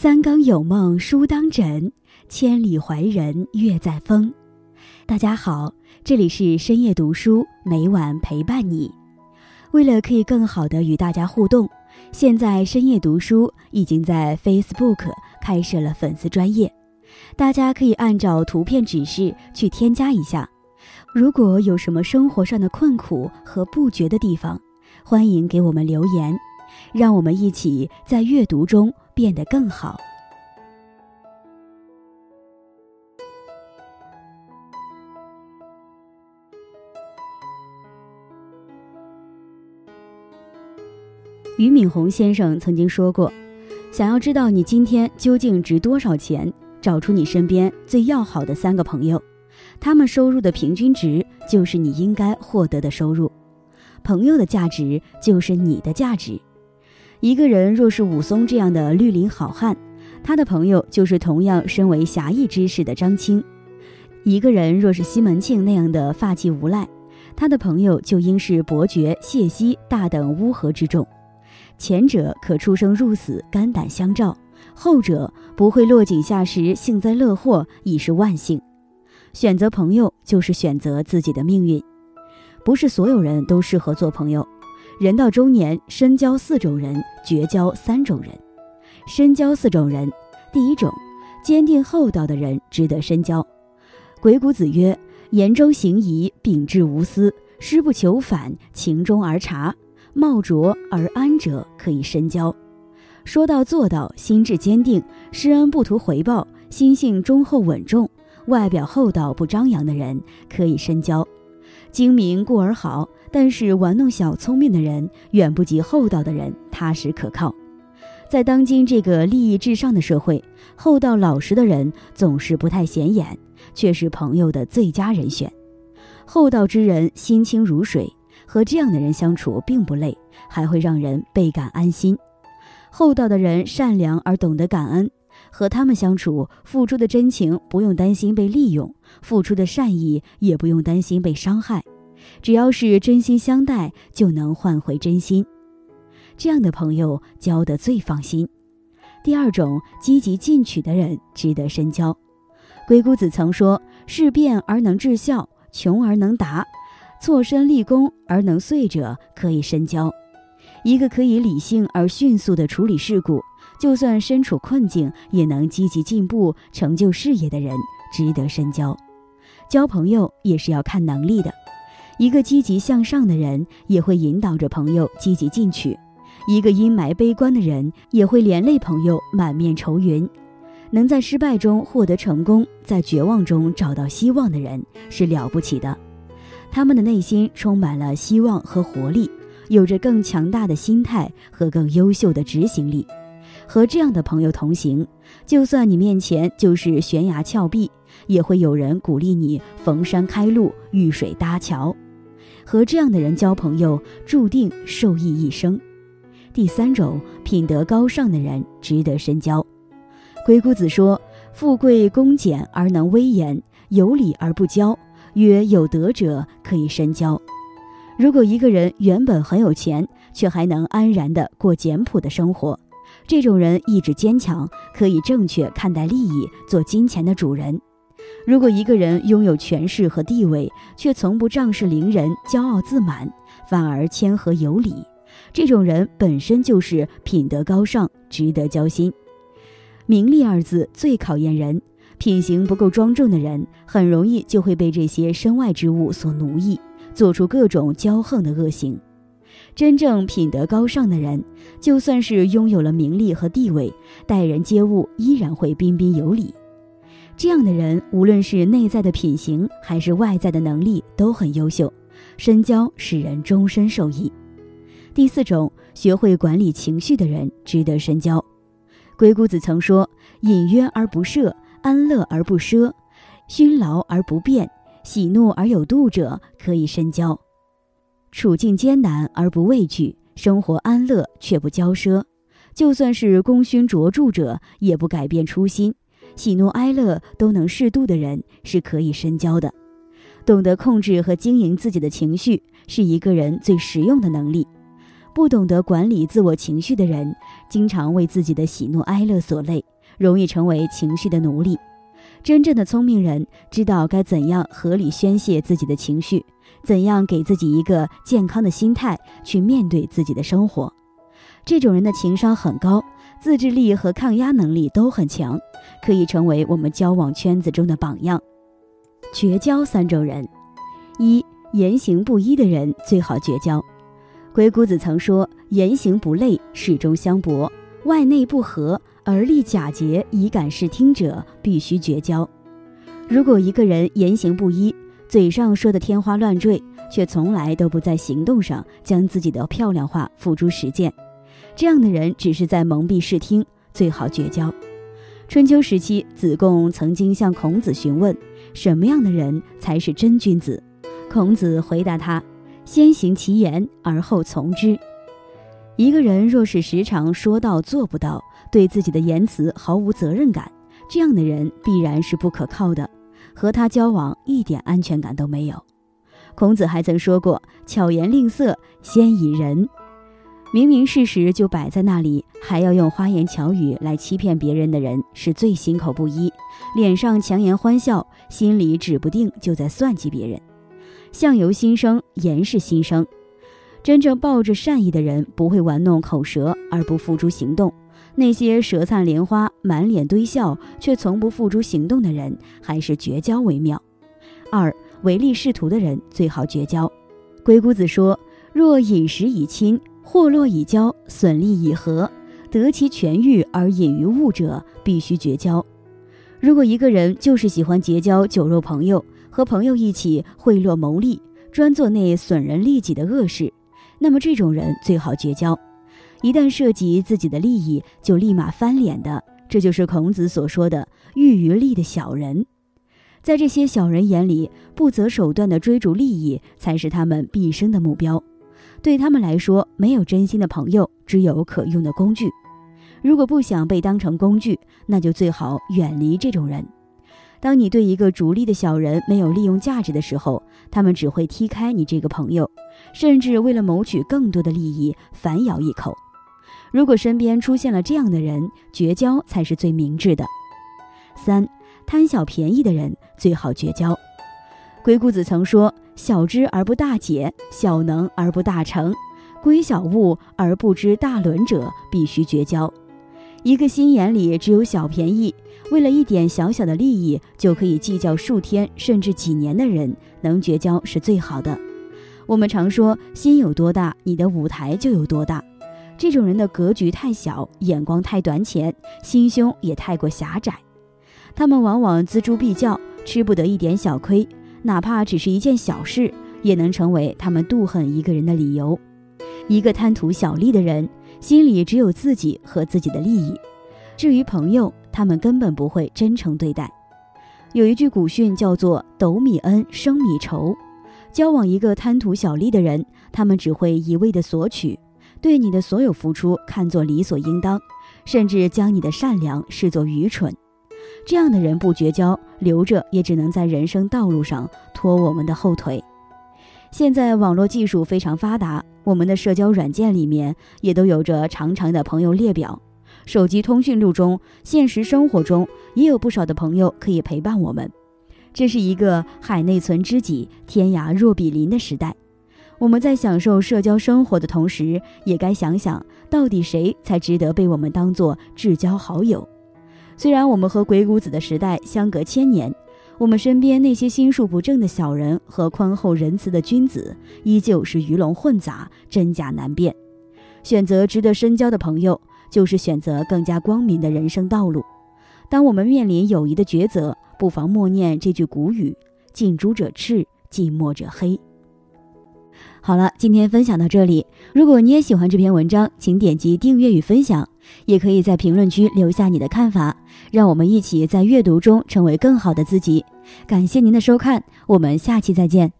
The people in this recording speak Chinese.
三更有梦书当枕，千里怀人月在风。大家好，这里是深夜读书，每晚陪伴你。为了可以更好的与大家互动，现在深夜读书已经在 Facebook 开设了粉丝专业，大家可以按照图片指示去添加一下。如果有什么生活上的困苦和不觉的地方，欢迎给我们留言，让我们一起在阅读中。变得更好。俞敏洪先生曾经说过：“想要知道你今天究竟值多少钱，找出你身边最要好的三个朋友，他们收入的平均值就是你应该获得的收入。朋友的价值就是你的价值。”一个人若是武松这样的绿林好汉，他的朋友就是同样身为侠义之士的张青；一个人若是西门庆那样的发迹无赖，他的朋友就应是伯爵谢希大等乌合之众。前者可出生入死，肝胆相照；后者不会落井下石，幸灾乐祸，已是万幸。选择朋友就是选择自己的命运，不是所有人都适合做朋友。人到中年，深交四种人，绝交三种人。深交四种人，第一种，坚定厚道的人值得深交。鬼谷子曰：“言中行仪，秉志无私，师不求反，情中而察，貌拙而安者，可以深交。说到做到，心智坚定，施恩不图回报，心性忠厚稳重，外表厚道不张扬的人，可以深交。精明故而好。”但是玩弄小聪明的人远不及厚道的人踏实可靠。在当今这个利益至上的社会，厚道老实的人总是不太显眼，却是朋友的最佳人选。厚道之人心清如水，和这样的人相处并不累，还会让人倍感安心。厚道的人善良而懂得感恩，和他们相处，付出的真情不用担心被利用，付出的善意也不用担心被伤害。只要是真心相待，就能换回真心。这样的朋友交得最放心。第二种，积极进取的人值得深交。鬼谷子曾说：“事变而能治效，穷而能达，错身立功而能遂者，可以深交。”一个可以理性而迅速地处理事故，就算身处困境也能积极进步、成就事业的人，值得深交。交朋友也是要看能力的。一个积极向上的人，也会引导着朋友积极进取；一个阴霾悲观的人，也会连累朋友满面愁云。能在失败中获得成功，在绝望中找到希望的人，是了不起的。他们的内心充满了希望和活力，有着更强大的心态和更优秀的执行力。和这样的朋友同行，就算你面前就是悬崖峭壁，也会有人鼓励你逢山开路，遇水搭桥。和这样的人交朋友，注定受益一生。第三种，品德高尚的人值得深交。鬼谷子说：“富贵恭俭而能威严，有礼而不骄，曰有德者可以深交。”如果一个人原本很有钱，却还能安然地过简朴的生活，这种人意志坚强，可以正确看待利益，做金钱的主人。如果一个人拥有权势和地位，却从不仗势凌人、骄傲自满，反而谦和有礼，这种人本身就是品德高尚，值得交心。名利二字最考验人，品行不够庄重的人，很容易就会被这些身外之物所奴役，做出各种骄横的恶行。真正品德高尚的人，就算是拥有了名利和地位，待人接物依然会彬彬有礼。这样的人，无论是内在的品行，还是外在的能力，都很优秀。深交使人终身受益。第四种，学会管理情绪的人值得深交。鬼谷子曾说：“隐约而不涉，安乐而不奢，熏劳而不变，喜怒而有度者，可以深交。处境艰难而不畏惧，生活安乐却不骄奢，就算是功勋卓著者，也不改变初心。”喜怒哀乐都能适度的人是可以深交的，懂得控制和经营自己的情绪是一个人最实用的能力。不懂得管理自我情绪的人，经常为自己的喜怒哀乐所累，容易成为情绪的奴隶。真正的聪明人知道该怎样合理宣泄自己的情绪，怎样给自己一个健康的心态去面对自己的生活。这种人的情商很高，自制力和抗压能力都很强，可以成为我们交往圈子中的榜样。绝交三种人：一、言行不一的人最好绝交。鬼谷子曾说：“言行不类，始终相悖；外内不和。”而立假节以感视听者，必须绝交。如果一个人言行不一，嘴上说的天花乱坠，却从来都不在行动上将自己的漂亮话付诸实践，这样的人只是在蒙蔽视听，最好绝交。春秋时期，子贡曾经向孔子询问：什么样的人才是真君子？孔子回答他：先行其言，而后从之。一个人若是时常说到做不到，对自己的言辞毫无责任感，这样的人必然是不可靠的，和他交往一点安全感都没有。孔子还曾说过：“巧言令色，先以人。”明明事实就摆在那里，还要用花言巧语来欺骗别人的人，是最心口不一，脸上强颜欢笑，心里指不定就在算计别人。相由心生，言是心生。真正抱着善意的人，不会玩弄口舌而不付诸行动；那些舌灿莲花、满脸堆笑却从不付诸行动的人，还是绝交为妙。二、唯利是图的人最好绝交。鬼谷子说：“若饮食以亲，祸落以交，损利以和，得其痊愈而隐于物者，必须绝交。”如果一个人就是喜欢结交酒肉朋友，和朋友一起贿赂谋利，专做那损人利己的恶事。那么这种人最好绝交，一旦涉及自己的利益，就立马翻脸的。这就是孔子所说的“欲于利”的小人。在这些小人眼里，不择手段的追逐利益才是他们毕生的目标。对他们来说，没有真心的朋友，只有可用的工具。如果不想被当成工具，那就最好远离这种人。当你对一个逐利的小人没有利用价值的时候，他们只会踢开你这个朋友，甚至为了谋取更多的利益反咬一口。如果身边出现了这样的人，绝交才是最明智的。三，贪小便宜的人最好绝交。鬼谷子曾说：“小知而不大解，小能而不大成，归小物而不知大伦者，必须绝交。”一个心眼里只有小便宜。为了一点小小的利益就可以计较数天甚至几年的人，能绝交是最好的。我们常说，心有多大，你的舞台就有多大。这种人的格局太小，眼光太短浅，心胸也太过狭窄。他们往往锱铢必较，吃不得一点小亏，哪怕只是一件小事，也能成为他们妒恨一个人的理由。一个贪图小利的人，心里只有自己和自己的利益。至于朋友，他们根本不会真诚对待。有一句古训叫做“斗米恩，升米仇”。交往一个贪图小利的人，他们只会一味的索取，对你的所有付出看作理所应当，甚至将你的善良视作愚蠢。这样的人不绝交，留着也只能在人生道路上拖我们的后腿。现在网络技术非常发达，我们的社交软件里面也都有着长长的朋友列表。手机通讯录中，现实生活中也有不少的朋友可以陪伴我们。这是一个海内存知己，天涯若比邻的时代。我们在享受社交生活的同时，也该想想到底谁才值得被我们当做至交好友。虽然我们和鬼谷子的时代相隔千年，我们身边那些心术不正的小人和宽厚仁慈的君子，依旧是鱼龙混杂，真假难辨。选择值得深交的朋友。就是选择更加光明的人生道路。当我们面临友谊的抉择，不妨默念这句古语：“近朱者赤，近墨者黑。”好了，今天分享到这里。如果你也喜欢这篇文章，请点击订阅与分享，也可以在评论区留下你的看法，让我们一起在阅读中成为更好的自己。感谢您的收看，我们下期再见。